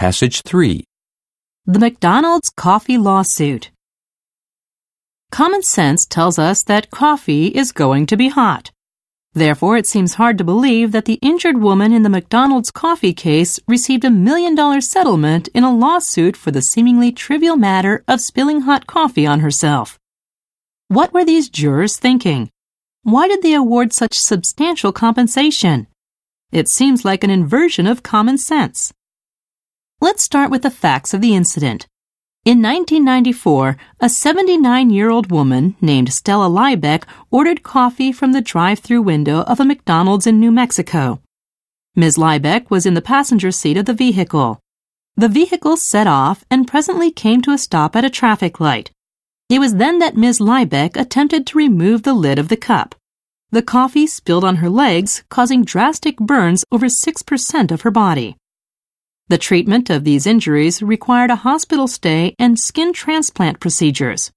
Passage 3. The McDonald's coffee lawsuit. Common sense tells us that coffee is going to be hot. Therefore, it seems hard to believe that the injured woman in the McDonald's coffee case received a million dollar settlement in a lawsuit for the seemingly trivial matter of spilling hot coffee on herself. What were these jurors thinking? Why did they award such substantial compensation? It seems like an inversion of common sense. Let's start with the facts of the incident. In 1994, a 79 year old woman named Stella Liebeck ordered coffee from the drive through window of a McDonald's in New Mexico. Ms. Liebeck was in the passenger seat of the vehicle. The vehicle set off and presently came to a stop at a traffic light. It was then that Ms. Liebeck attempted to remove the lid of the cup. The coffee spilled on her legs, causing drastic burns over 6% of her body. The treatment of these injuries required a hospital stay and skin transplant procedures.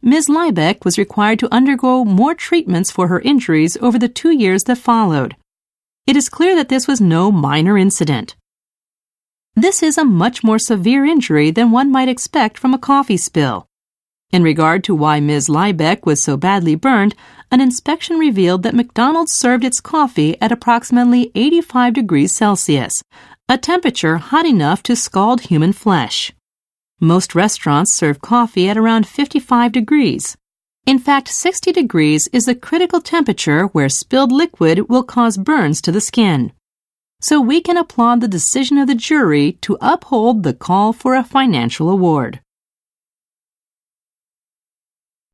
Ms. Liebeck was required to undergo more treatments for her injuries over the two years that followed. It is clear that this was no minor incident. This is a much more severe injury than one might expect from a coffee spill. In regard to why Ms. Liebeck was so badly burned, an inspection revealed that McDonald's served its coffee at approximately 85 degrees Celsius, a temperature hot enough to scald human flesh. Most restaurants serve coffee at around 55 degrees. In fact, 60 degrees is the critical temperature where spilled liquid will cause burns to the skin. So we can applaud the decision of the jury to uphold the call for a financial award.